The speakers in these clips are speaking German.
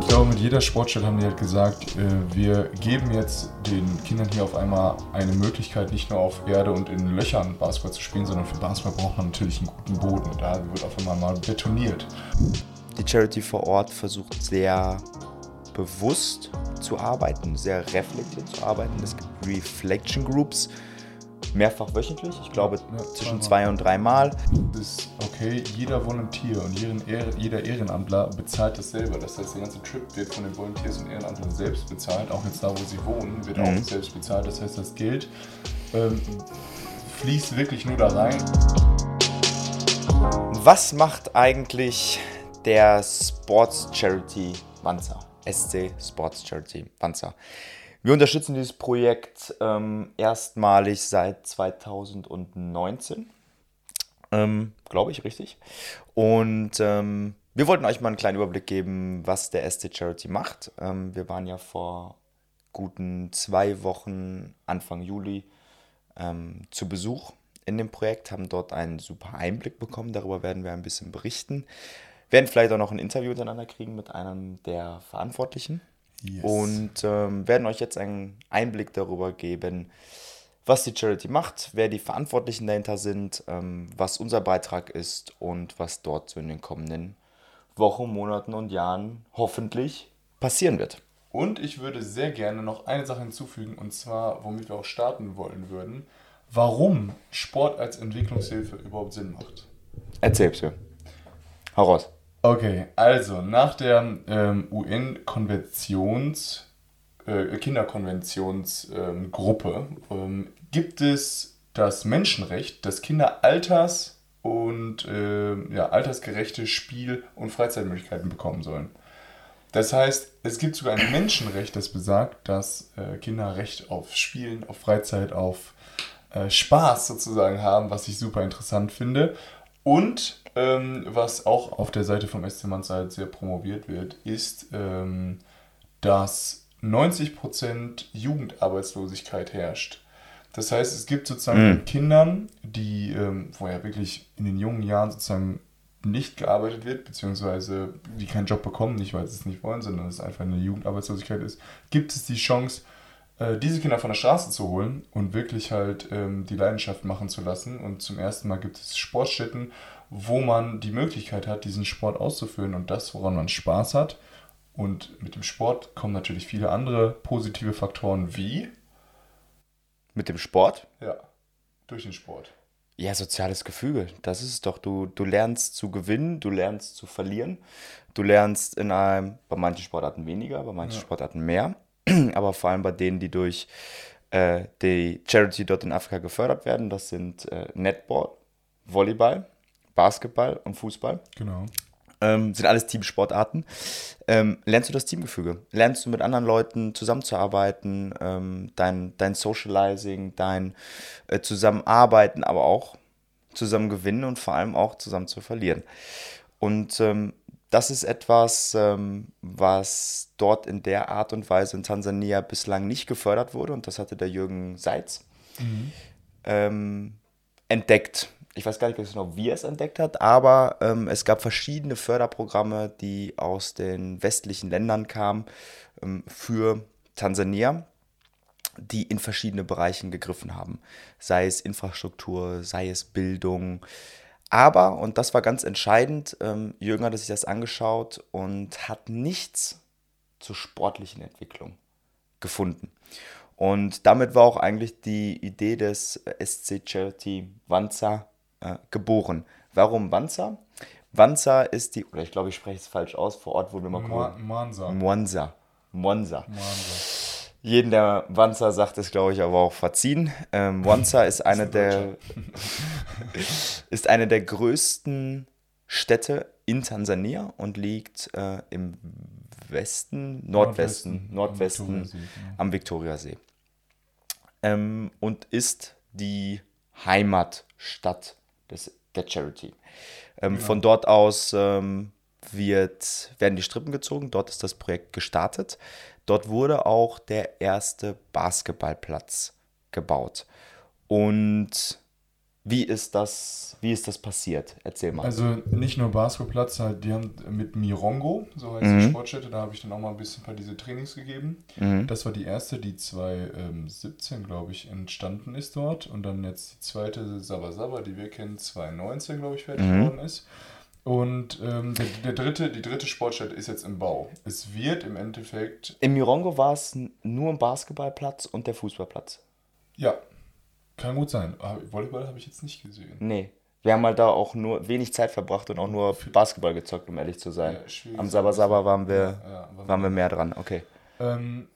Ich glaube, mit jeder Sportstadt haben die halt gesagt, äh, wir geben jetzt den Kindern hier auf einmal eine Möglichkeit, nicht nur auf Erde und in Löchern Basketball zu spielen, sondern für Basketball braucht man natürlich einen guten Boden. Da wird auf einmal mal betoniert. Die Charity vor Ort versucht sehr bewusst zu arbeiten, sehr reflektiert zu arbeiten. Es gibt Reflection Groups, mehrfach wöchentlich, ich glaube Ja, zwischen zwei und dreimal. ist okay, jeder Volunteer und jeder Ehrenamtler bezahlt das selber. Das heißt, der ganze Trip wird von den Volunteers und Ehrenamtlern selbst bezahlt. Auch jetzt da, wo sie wohnen, wird Mhm. auch selbst bezahlt. Das heißt, das Geld ähm, fließt wirklich nur da rein. Was macht eigentlich der Sports Charity Wanzer? SC Sports Charity Wanzer. Wir unterstützen dieses Projekt ähm, erstmalig seit 2019. Ähm, Glaube ich, richtig. Und ähm, wir wollten euch mal einen kleinen Überblick geben, was der SC Charity macht. Ähm, wir waren ja vor guten zwei Wochen, Anfang Juli, ähm, zu Besuch in dem Projekt, haben dort einen super Einblick bekommen. Darüber werden wir ein bisschen berichten. Werden vielleicht auch noch ein Interview miteinander kriegen mit einem der Verantwortlichen. Yes. Und ähm, werden euch jetzt einen Einblick darüber geben, was die Charity macht, wer die Verantwortlichen dahinter sind, ähm, was unser Beitrag ist und was dort so in den kommenden Wochen, Monaten und Jahren hoffentlich passieren wird. Und ich würde sehr gerne noch eine Sache hinzufügen, und zwar, womit wir auch starten wollen würden, warum Sport als Entwicklungshilfe überhaupt Sinn macht. Erzähl's mir. Hau raus. Okay, also nach der ähm, UN-Konventions, äh, Kinderkonventionsgruppe ähm, gibt es das Menschenrecht, dass Kinder alters- und äh, ja, altersgerechte Spiel- und Freizeitmöglichkeiten bekommen sollen. Das heißt, es gibt sogar ein Menschenrecht, das besagt, dass äh, Kinder Recht auf Spielen, auf Freizeit, auf äh, Spaß sozusagen haben, was ich super interessant finde. Und ähm, was auch auf der Seite vom SC Manns halt sehr promoviert wird, ist, ähm, dass 90% Jugendarbeitslosigkeit herrscht. Das heißt, es gibt sozusagen Mhm. Kindern, die, ähm, wo ja wirklich in den jungen Jahren sozusagen nicht gearbeitet wird, beziehungsweise die keinen Job bekommen, nicht weil sie es nicht wollen, sondern es einfach eine Jugendarbeitslosigkeit ist, gibt es die Chance, äh, diese Kinder von der Straße zu holen und wirklich halt ähm, die Leidenschaft machen zu lassen. Und zum ersten Mal gibt es Sportstätten, wo man die Möglichkeit hat, diesen Sport auszuführen und das, woran man Spaß hat. Und mit dem Sport kommen natürlich viele andere positive Faktoren wie, Mit dem Sport? ja, durch den Sport. Ja, soziales Gefüge. Das ist es doch. Du, du lernst zu gewinnen, du lernst zu verlieren. Du lernst in einem, bei manchen Sportarten weniger, bei manchen Ja. Sportarten mehr. Aber vor allem bei denen, die durch äh, die Charity dort in Afrika gefördert werden, das sind äh, Netball, Volleyball, Basketball und Fußball. Genau. ähm, sind alles Teamsportarten, ähm, lernst du das Teamgefüge. Lernst du mit anderen Leuten zusammenzuarbeiten, ähm, dein, dein Socializing, dein äh, Zusammenarbeiten, aber auch zusammen gewinnen und vor allem auch zusammen zu verlieren. Und ähm, das ist etwas, ähm, was dort in der Art und Weise in Tansania bislang nicht gefördert wurde und das hatte der Jürgen Seitz ähm, entdeckt. Ich weiß gar nicht genau, wie er es entdeckt hat, aber ähm, es gab verschiedene Förderprogramme, die aus den westlichen Ländern kamen ähm, für Tansania, die in verschiedene Bereichen gegriffen haben. Sei es Infrastruktur, sei es Bildung. Aber, und das war ganz entscheidend, ähm, Jürgen hatte sich das angeschaut und hat nichts zur sportlichen Entwicklung gefunden. Und damit war auch eigentlich die Idee des SC Charity Wanza äh, geboren. Warum Wanza? Wanza ist die, oder ich glaube, ich spreche es falsch aus, vor Ort mal Ma gucken. Mansa. Mwanza. Mwanza. Jeden, der Wanza sagt, ist, glaube ich, aber auch verziehen. Ähm, Mwanza ist eine ein der ist eine der größten Städte in Tansania und liegt äh, im Westen, Nordwesten, Nordwesten, Nordwesten, am Viktoriasee. Ähm, und ist die Heimatstadt des, der Charity. Ähm, Von dort aus ähm, wird, werden die Strippen gezogen, dort ist das Projekt gestartet. Dort wurde auch der erste Basketballplatz gebaut. Und Wie ist das, wie ist das passiert? Erzähl mal. Also nicht nur Basketballplatz, halt, die haben mit Mirongo, so heißt Mhm. die Sportstätte, da habe ich dann auch mal ein bisschen paar diese Trainings gegeben. Mhm. Das war die erste, die 2017, glaube ich, entstanden ist dort. Und dann jetzt die zweite Sabba, die wir kennen, 2019, glaube ich, fertig Mhm. geworden ist. Und ähm, der, der dritte, die dritte Sportstätte ist jetzt im Bau. Es wird im Endeffekt, Im Mirongo war es nur ein Basketballplatz und der Fußballplatz. ja, kann gut sein. Aber Volleyball habe ich jetzt nicht gesehen. Nee. Wir haben halt da auch nur wenig Zeit verbracht und auch nur Basketball gezockt, um ehrlich zu sein. Ja. Am Sabba waren wir, Ja, waren wir mehr dran. Okay. Ähm,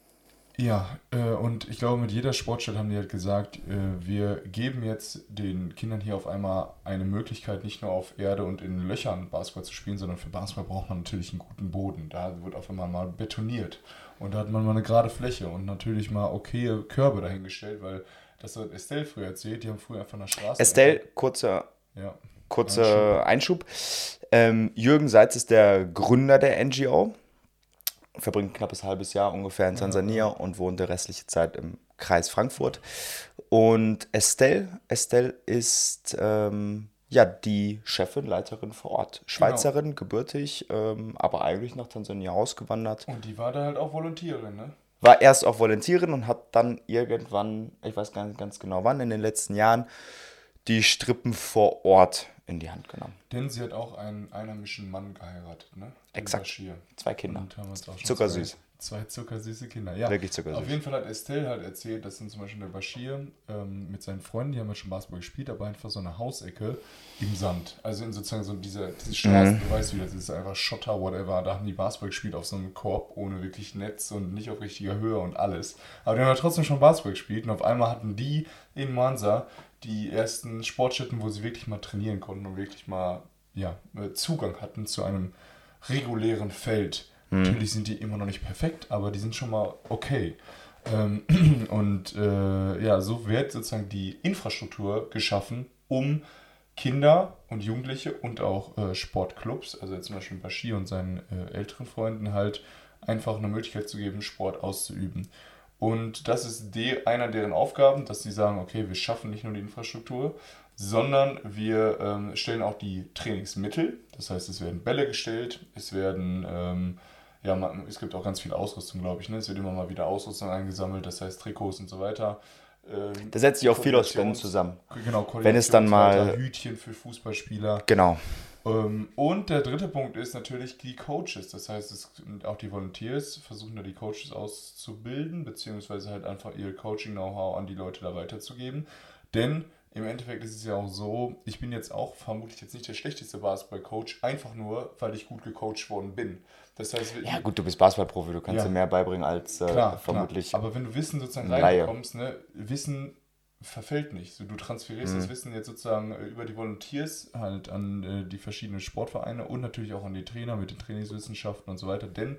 ja, äh, und ich glaube, mit jeder Sportstadt haben die halt gesagt, äh, wir geben jetzt den Kindern hier auf einmal eine Möglichkeit, nicht nur auf Erde und in Löchern Basketball zu spielen, sondern für Basketball braucht man natürlich einen guten Boden. Da wird auf einmal mal betoniert. Und da hat man mal eine gerade Fläche und natürlich mal okaye Körbe dahingestellt, weil das hat Estelle früher erzählt, die haben früher einfach der Straße. Estelle, kurzer, Ja. kurzer Einschub. Ähm, Jürgen Seitz ist der Gründer der NGO. Verbringt ein knappes halbes Jahr ungefähr in Tansania und wohnt die restliche Zeit im Kreis Frankfurt. Und Estelle, Estelle ist ähm, ja die Chefin, Leiterin vor Ort. Schweizerin, gebürtig, ähm, aber eigentlich nach Tansania ausgewandert. Und die war da halt auch Volontärin, ne? War erst auch Volontärin und hat dann irgendwann, ich weiß gar nicht ganz genau wann, in den letzten Jahren, die Strippen vor Ort in die Hand genommen. Denn sie hat auch einen einheimischen Mann geheiratet, ne? Den Exakt. Bashir. Zwei Kinder. Zuckersüß. Zwei, zwei zuckersüße Kinder, ja. Wirklich zuckersüß. Auf jeden Fall hat Estelle halt erzählt, dass dann zum Beispiel der Bashir ähm, mit seinen Freunden, die haben ja schon Basketball gespielt, aber einfach so eine Hausecke im Sand. Also in sozusagen so dieser, diese Straßen, Mhm. du weißt wie das ist, einfach Schotter, whatever. Da haben die Basketball gespielt auf so einem Korb ohne wirklich Netz und nicht auf richtiger Höhe und alles. Aber die haben ja trotzdem schon Basketball gespielt und auf einmal hatten die in Mansa die ersten Sportstätten, wo sie wirklich mal trainieren konnten und wirklich mal ja, äh, Zugang hatten zu einem regulären Feld. Natürlich sind die immer noch nicht perfekt, aber die sind schon mal okay. Ähm, und äh, ja, so wird sozusagen die Infrastruktur geschaffen, um Kinder und Jugendliche und auch äh, Sportclubs, also jetzt zum Beispiel Bashir und seinen äh, älteren Freunden, halt einfach eine Möglichkeit zu geben, Sport auszuüben. Und das ist de einer deren Aufgaben, dass sie sagen, okay, wir schaffen nicht nur die Infrastruktur, sondern wir ähm, stellen auch die Trainingsmittel. Das heißt, es werden Bälle gestellt, es werden, ähm, ja, man, es gibt auch ganz viel Ausrüstung, glaube ich. Ne? Es wird immer mal wieder Ausrüstung eingesammelt, das heißt Trikots und so weiter. Ähm, Da setzt sich auch viel aus Spenden zusammen. Genau, Wenn es dann mal- Hütchen für Fußballspieler. Genau. Ähm, und der dritte Punkt ist natürlich die Coaches. Das heißt, es, auch die Volunteers versuchen da die Coaches auszubilden, beziehungsweise halt einfach ihr Coaching-Know-how an die Leute da weiterzugeben. Denn im Endeffekt ist es ja auch so, ich bin jetzt auch vermutlich jetzt nicht der schlechteste Basketball-Coach, einfach nur, weil ich gut gecoacht worden bin. Das heißt, Ja, gut, du bist Basketballprofi, du kannst Ja. dir mehr beibringen als äh, Klar, vermutlich. Klar. Aber wenn du Wissen sozusagen reinbekommst, ne, Wissen verfällt nicht. So, du transferierst Mhm. das Wissen jetzt sozusagen äh, über die Volunteers halt an äh, die verschiedenen Sportvereine und natürlich auch an die Trainer mit den Trainingswissenschaften und so weiter. Denn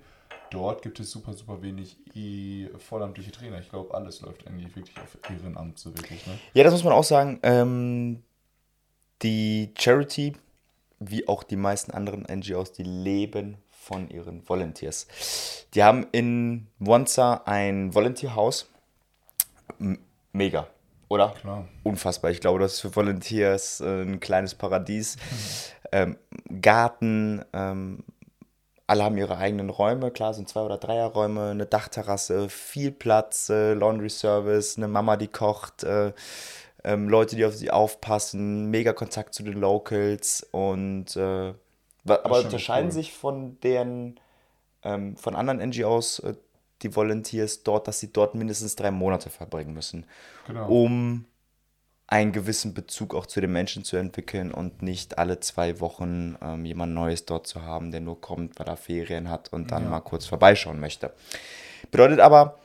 dort gibt es super, super wenig eh, vollamtliche Trainer. Ich glaube, alles läuft eigentlich wirklich auf Ehrenamt so wirklich. Ne? Ja, das muss man auch sagen. Ähm, die Charity, wie auch die meisten anderen NGOs, die leben von ihren Volunteers. Die haben in Wonsa ein Volunteerhaus. Mega, oder? Klar. Unfassbar. Ich glaube, das ist für Volunteers äh, ein kleines Paradies. Ähm, Garten, ähm, alle haben ihre eigenen Räume, klar, sind zwei oder Dreierräume, eine Dachterrasse, viel Platz, äh, Laundry Service, eine Mama, die kocht, äh, ähm, Leute, die auf sie aufpassen, mega Kontakt zu den Locals und äh, aber unterscheiden cool. sich von deren, ähm, von anderen NGOs, äh, die Volunteers dort, dass sie dort mindestens drei Monate verbringen müssen, Genau. um einen gewissen Bezug auch zu den Menschen zu entwickeln und nicht alle zwei Wochen ähm, jemand Neues dort zu haben, der nur kommt, weil er Ferien hat und dann Ja. mal kurz vorbeischauen möchte. Bedeutet aber,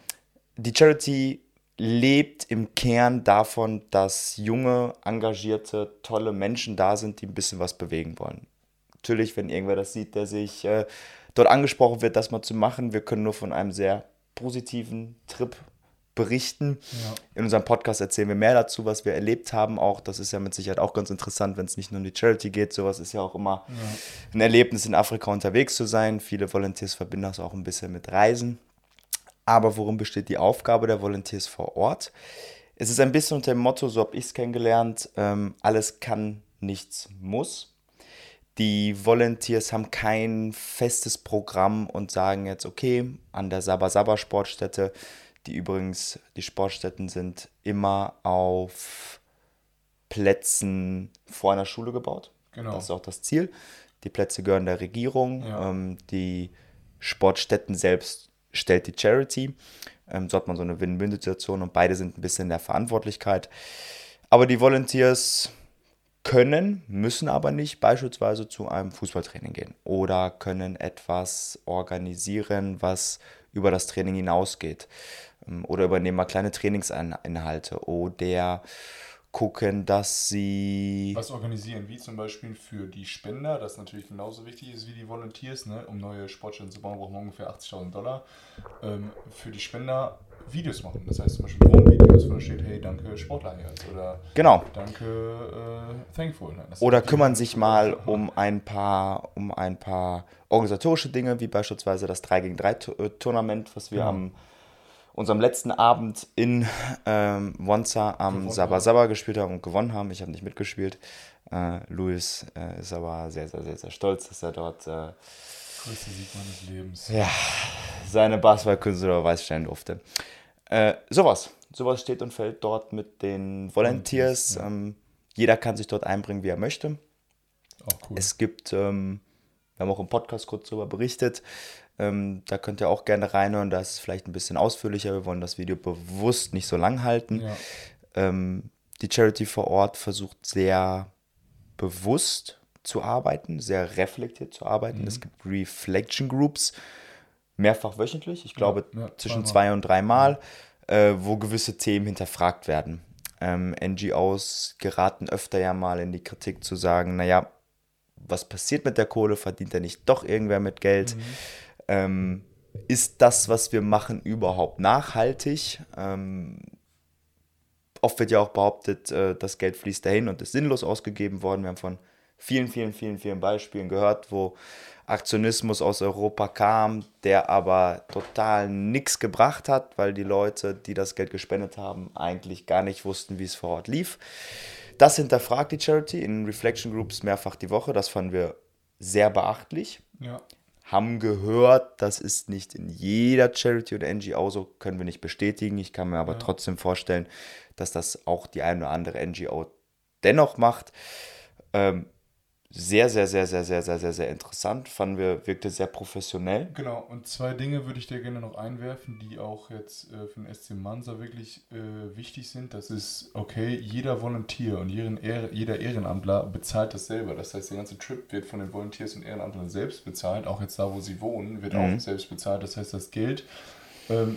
die Charity lebt im Kern davon, dass junge, engagierte, tolle Menschen da sind, die ein bisschen was bewegen wollen. Natürlich, wenn irgendwer das sieht, der sich äh, dort angesprochen wird, das mal zu machen, wir können nur von einem sehr positiven Trip berichten. Ja. In unserem Podcast erzählen wir mehr dazu, was wir erlebt haben. Auch das ist ja mit Sicherheit auch ganz interessant, wenn es nicht nur um die Charity geht. Sowas ist ja auch immer ein Erlebnis, in Afrika unterwegs zu sein. Viele Volunteers verbinden das auch ein bisschen mit Reisen. Aber worin besteht die Aufgabe der Volunteers vor Ort? es ist ein bisschen unter dem Motto, so habe ich es kennengelernt, ähm, alles kann, nichts muss. Die Volunteers haben kein festes Programm und sagen jetzt, okay, an der Saba Saba Sportstätte, die übrigens, die Sportstätten sind immer auf Plätzen vor einer Schule gebaut. Genau. Das ist auch das Ziel. Die Plätze gehören der Regierung. Ja. Ähm, die Sportstätten selbst stellt die Charity. Ähm, so hat man so eine Win-Win-Situation und beide sind ein bisschen in der Verantwortlichkeit. Aber die Volunteers können, müssen aber nicht beispielsweise zu einem Fußballtraining gehen oder können etwas organisieren, was über das Training hinausgeht. Ähm, oder übernehmen mal kleine Trainingsinhalte oder gucken, dass sie. Was organisieren, wie zum Beispiel für die Spender, das natürlich genauso wichtig ist wie die Volunteers, ne? um neue Sportstätten zu bauen, brauchen wir ungefähr 80.000 Dollar. Ähm, für die Spender Videos machen. Das heißt zum Beispiel Drohnenvideos, wo da steht, hey, danke Sportlerherz oder genau. danke äh, Thankful. oder kümmern sich mal um ein paar, um ein paar organisatorische Dinge, wie beispielsweise das 3 gegen 3 äh, Tournament, was wir genau. am unserem letzten Abend in ähm, Wonza am Saba Saba gespielt haben und gewonnen haben. Ich habe nicht mitgespielt. Äh, Luis äh, ist aber sehr, sehr, sehr, sehr stolz, dass er dort äh, größte Sieg meines Lebens. Ja, seine Basketballkünste Weiß stellen durfte. Äh, sowas. Sowas steht und fällt dort mit den Volunteers. Ja. Ähm, jeder kann sich dort einbringen, wie er möchte. Auch cool. Es gibt, ähm, wir haben auch im Podcast kurz darüber berichtet, ähm, da könnt ihr auch gerne reinhören, das ist vielleicht ein bisschen ausführlicher. Wir wollen das Video bewusst nicht so lang halten. Ja. Ähm, die Charity vor Ort versucht sehr bewusst zu arbeiten, sehr reflektiert zu arbeiten. Mhm. Es gibt Reflection Groups, mehrfach wöchentlich, ich glaube ja, zwischen zwei und drei Mal, äh, wo gewisse Themen hinterfragt werden. Ähm, NGOs geraten öfter ja mal in die Kritik zu sagen, naja, was passiert mit der Kohle? Verdient er nicht doch irgendwer mit Geld? Mhm. Ähm, ist das, was wir machen, überhaupt nachhaltig? Ähm, oft wird ja auch behauptet, äh, das Geld fließt dahin und ist sinnlos ausgegeben worden. Wir haben von vielen, vielen, vielen, vielen Beispielen gehört, wo Aktionismus aus Europa kam, der aber total nichts gebracht hat, weil die Leute, die das Geld gespendet haben, eigentlich gar nicht wussten, wie es vor Ort lief. Das hinterfragt die Charity in Reflection Groups mehrfach die Woche. Das fanden wir sehr beachtlich. Ja haben gehört, das ist nicht in jeder Charity oder NGO so, können wir nicht bestätigen. Ich kann mir aber ja. trotzdem vorstellen, dass das auch die eine oder andere NGO dennoch macht. Ähm, sehr, sehr, sehr, sehr, sehr, sehr, sehr, sehr interessant. Fanden wir, wirkte sehr professionell. Genau, und zwei Dinge würde ich dir gerne noch einwerfen, die auch jetzt äh, für den SC Mansa wirklich äh, wichtig sind. Das ist, okay, jeder Volontier und jeder Ehrenamtler bezahlt das selber. Das heißt, der ganze Trip wird von den Volunteers und Ehrenamtlern selbst bezahlt. Auch jetzt da, wo sie wohnen, wird mhm. auch selbst bezahlt. Das heißt, das Geld ähm,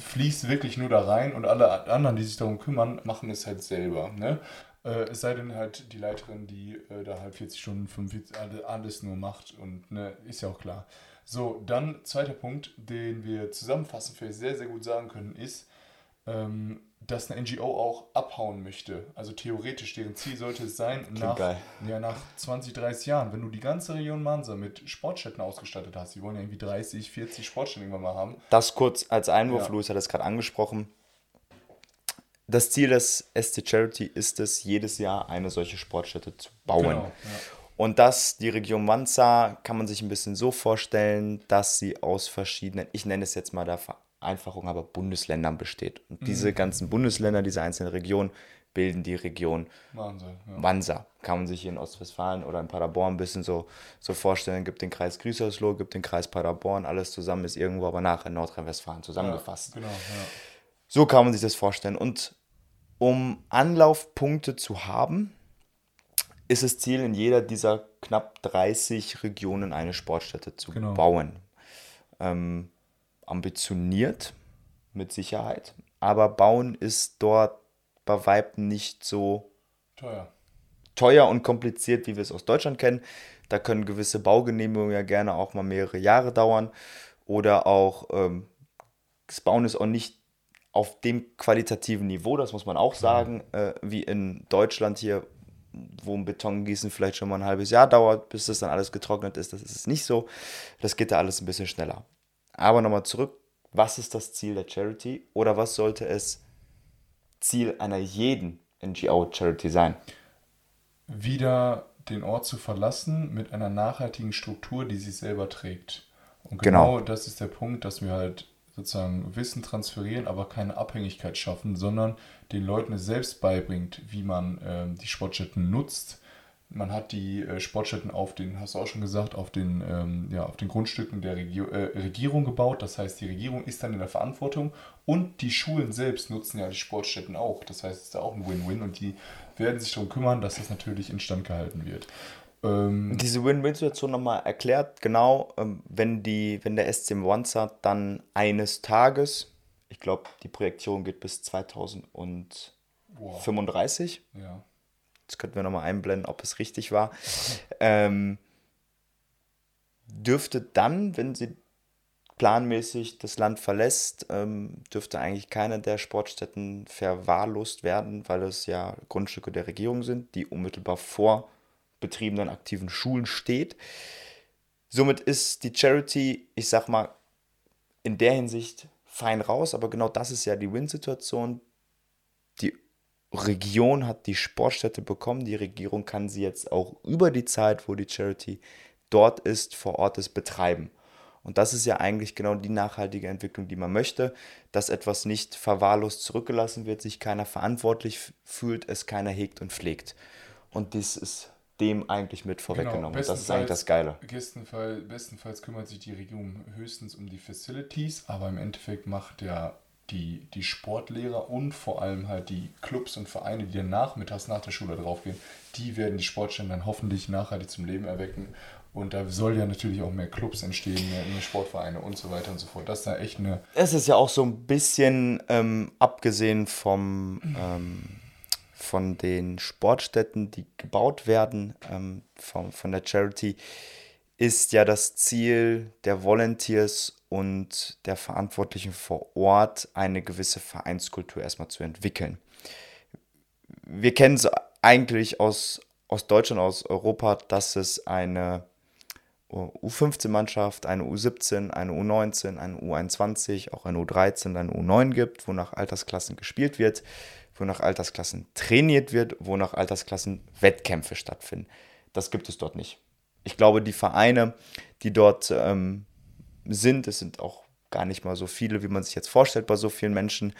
fließt wirklich nur da rein und alle anderen, die sich darum kümmern, machen es halt selber. Ne? Äh, es sei denn halt die Leiterin, die äh, da halt 40 Stunden, 45, alles nur macht und ne, ist ja auch klar. So, dann zweiter Punkt, den wir zusammenfassend vielleicht sehr, sehr gut sagen können, ist, ähm, dass eine NGO auch abhauen möchte. Also theoretisch, deren Ziel sollte es sein, nach, ja, nach 20, 30 Jahren, wenn du die ganze Region Mansa mit Sportstätten ausgestattet hast, die wollen ja irgendwie 30, 40 Sportstätten irgendwann mal haben. Das kurz als Einwurf, ja. Louis hat es gerade angesprochen das Ziel des SC Charity ist es, jedes Jahr eine solche Sportstätte zu bauen. Genau, ja. Und das, die Region Manza, kann man sich ein bisschen so vorstellen, dass sie aus verschiedenen, ich nenne es jetzt mal der Vereinfachung, aber Bundesländern besteht. Und mhm. diese ganzen Bundesländer, diese einzelnen Regionen, bilden die Region Mansa. Ja. Mansa. Kann man sich hier in Ostwestfalen oder in Paderborn ein bisschen so, so vorstellen. Gibt den Kreis Grüßersloh, gibt den Kreis Paderborn, alles zusammen ist irgendwo aber nach in Nordrhein-Westfalen zusammengefasst. Ja, genau, ja. So kann man sich das vorstellen. Und um Anlaufpunkte zu haben, ist das Ziel, in jeder dieser knapp 30 Regionen eine Sportstätte zu genau. bauen. Ähm, ambitioniert, mit Sicherheit. Aber bauen ist dort bei Weitem nicht so teuer. teuer und kompliziert, wie wir es aus Deutschland kennen. Da können gewisse Baugenehmigungen ja gerne auch mal mehrere Jahre dauern. Oder auch ähm, das Bauen ist auch nicht auf dem qualitativen Niveau, das muss man auch sagen, äh, wie in Deutschland hier, wo ein Betongießen vielleicht schon mal ein halbes Jahr dauert, bis das dann alles getrocknet ist. Das ist nicht so. Das geht da alles ein bisschen schneller. Aber nochmal zurück, was ist das Ziel der Charity oder was sollte es Ziel einer jeden NGO-Charity sein? Wieder den Ort zu verlassen mit einer nachhaltigen Struktur, die sich selber trägt. Und genau, genau. das ist der Punkt, dass wir halt sozusagen Wissen transferieren, aber keine Abhängigkeit schaffen, sondern den Leuten es selbst beibringt, wie man ähm, die Sportstätten nutzt. Man hat die äh, Sportstätten auf den, hast du auch schon gesagt, auf den, ähm, ja, auf den Grundstücken der Regio äh, Regierung gebaut. Das heißt, die Regierung ist dann in der Verantwortung und die Schulen selbst nutzen ja die Sportstätten auch. Das heißt, es ist da auch ein Win-Win und die werden sich darum kümmern, dass das natürlich instand gehalten wird. Ähm, Diese Win-Win-Situation nochmal erklärt, genau, ähm, wenn, die, wenn der SC Monza dann eines Tages, ich glaube, die Projektion geht bis 2035. Wow. Ja. Jetzt könnten wir nochmal einblenden, ob es richtig war. ähm, dürfte dann, wenn sie planmäßig das Land verlässt, ähm, dürfte eigentlich keine der Sportstätten verwahrlost werden, weil es ja Grundstücke der Regierung sind, die unmittelbar vor betriebenen aktiven Schulen steht. Somit ist die Charity, ich sag mal, in der Hinsicht fein raus, aber genau das ist ja die Win-Situation. Die Region hat die Sportstätte bekommen, die Regierung kann sie jetzt auch über die Zeit, wo die Charity dort ist, vor Ort ist, betreiben. Und das ist ja eigentlich genau die nachhaltige Entwicklung, die man möchte, dass etwas nicht verwahrlost zurückgelassen wird, sich keiner verantwortlich fühlt, es keiner hegt und pflegt. Und das ist dem eigentlich mit vorweggenommen. Genau, das ist eigentlich das Geile. Bestenfalls, bestenfalls kümmert sich die Regierung höchstens um die Facilities, aber im Endeffekt macht ja die, die Sportlehrer und vor allem halt die Clubs und Vereine, die dann nachmittags nach der Schule draufgehen, die werden die Sportstände dann hoffentlich nachhaltig zum Leben erwecken. Und da soll ja natürlich auch mehr Clubs entstehen, mehr, mehr Sportvereine und so weiter und so fort. Das ist da echt eine. Es ist ja auch so ein bisschen ähm, abgesehen vom. Ähm, von den Sportstätten, die gebaut werden, ähm, von, von der Charity, ist ja das Ziel der Volunteers und der Verantwortlichen vor Ort, eine gewisse Vereinskultur erstmal zu entwickeln. Wir kennen es eigentlich aus, aus Deutschland, aus Europa, dass es eine U15-Mannschaft, eine U17, eine U19, eine U21, auch eine U13, eine U9 gibt, wo nach Altersklassen gespielt wird wo nach Altersklassen trainiert wird, wo nach Altersklassen Wettkämpfe stattfinden. Das gibt es dort nicht. Ich glaube, die Vereine, die dort ähm, sind, es sind auch gar nicht mal so viele, wie man sich jetzt vorstellt bei so vielen Menschen,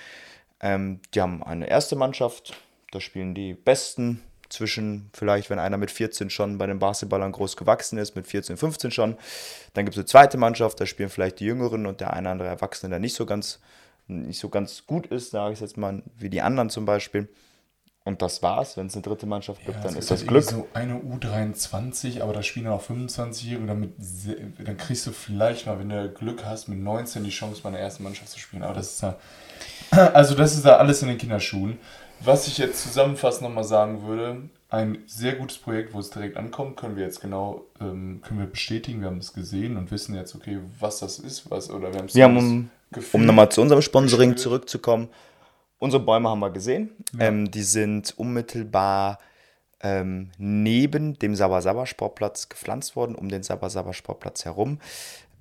ähm, die haben eine erste Mannschaft, da spielen die Besten zwischen, vielleicht wenn einer mit 14 schon bei den Basketballern groß gewachsen ist, mit 14, 15 schon. Dann gibt es eine zweite Mannschaft, da spielen vielleicht die Jüngeren und der eine oder andere Erwachsene, der nicht so ganz nicht so ganz gut ist, sage ich jetzt mal, wie die anderen zum Beispiel. Und das war's. Wenn es eine dritte Mannschaft gibt, ja, dann ist das Glück. so eine U23, aber da spielen auch 25-Jährige. Dann, dann kriegst du vielleicht mal, wenn du Glück hast, mit 19 die Chance, bei einer ersten Mannschaft zu spielen. Aber das ist ja. Also, das ist da alles in den Kinderschuhen. Was ich jetzt zusammenfassend nochmal sagen würde, ein sehr gutes Projekt, wo es direkt ankommt, können wir jetzt genau ähm, können wir bestätigen. Wir haben es gesehen und wissen jetzt, okay, was das ist, was oder wir haben es wir haben Gefühl, um nochmal zu unserem Sponsoring Gefühl. zurückzukommen. Unsere Bäume haben wir gesehen. Ja. Ähm, die sind unmittelbar ähm, neben dem Sabasaba Sportplatz gepflanzt worden, um den Sabasaba Sportplatz herum.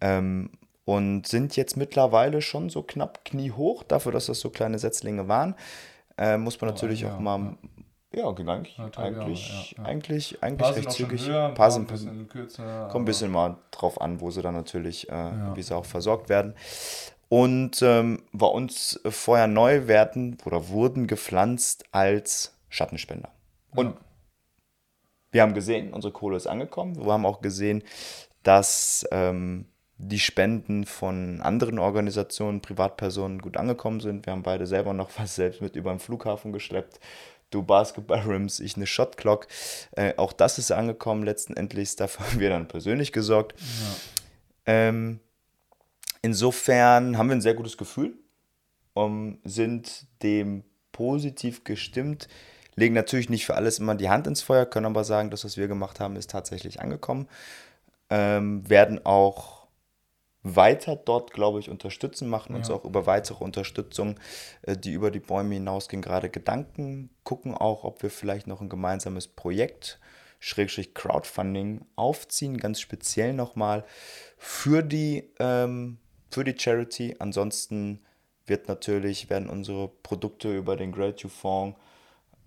Ähm, und sind jetzt mittlerweile schon so knapp kniehoch, dafür, dass das so kleine Setzlinge waren. Äh, muss man natürlich oh, ja, auch mal ja, ging eigentlich, eigentlich, ja, ja. eigentlich, eigentlich recht zügig. Ein paar sind ein bisschen kürzer. Kommt ein bisschen mal drauf an, wo sie dann natürlich, äh, ja. wie sie auch versorgt werden. Und ähm, bei uns vorher neu werden oder wurden gepflanzt als Schattenspender. Und wir haben gesehen, unsere Kohle ist angekommen. Wir haben auch gesehen, dass ähm, die Spenden von anderen Organisationen, Privatpersonen gut angekommen sind. Wir haben beide selber noch was selbst mit über den Flughafen geschleppt du Basketball-Rims, ich eine Shot-Clock. Äh, auch das ist angekommen letzten Endes. Dafür haben wir dann persönlich gesorgt. Ja. Ähm, insofern haben wir ein sehr gutes Gefühl, um, sind dem positiv gestimmt, legen natürlich nicht für alles immer die Hand ins Feuer, können aber sagen, das, was wir gemacht haben, ist tatsächlich angekommen. Ähm, werden auch weiter dort, glaube ich, unterstützen, machen uns ja. auch über weitere Unterstützung, äh, die über die Bäume hinausgehen, gerade Gedanken, gucken auch, ob wir vielleicht noch ein gemeinsames Projekt, Schrägstrich Crowdfunding, aufziehen, ganz speziell nochmal für die, ähm, für die Charity. Ansonsten wird natürlich, werden unsere Produkte über den Gratitude Fonds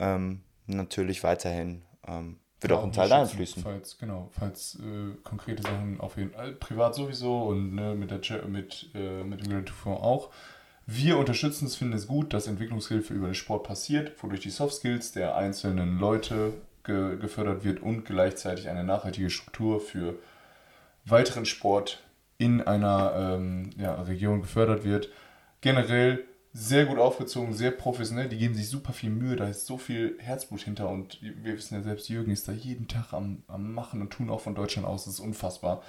ähm, natürlich weiterhin, ähm, wird auch ein Teil einfließen. Falls, genau, falls äh, konkrete Sachen auf jeden Fall, privat sowieso und ne, mit, der, mit, äh, mit dem Gratitude Fonds auch. Wir unterstützen es, finden es gut, dass Entwicklungshilfe über den Sport passiert, wodurch die Soft Skills der einzelnen Leute ge gefördert wird und gleichzeitig eine nachhaltige Struktur für weiteren Sport in einer ähm, ja, Region gefördert wird. Generell sehr gut aufgezogen, sehr professionell. Die geben sich super viel Mühe, da ist so viel Herzblut hinter und wir wissen ja selbst, Jürgen ist da jeden Tag am, am Machen und Tun auch von Deutschland aus. Das ist unfassbar.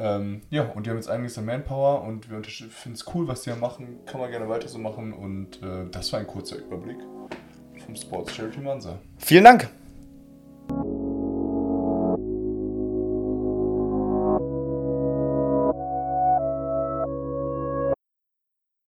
Ähm, ja, und die haben jetzt einiges an Manpower und wir finden es cool, was die da machen. Kann man gerne weiter so machen und äh, das war ein kurzer Überblick vom Sports Charity Mansa. Vielen Dank.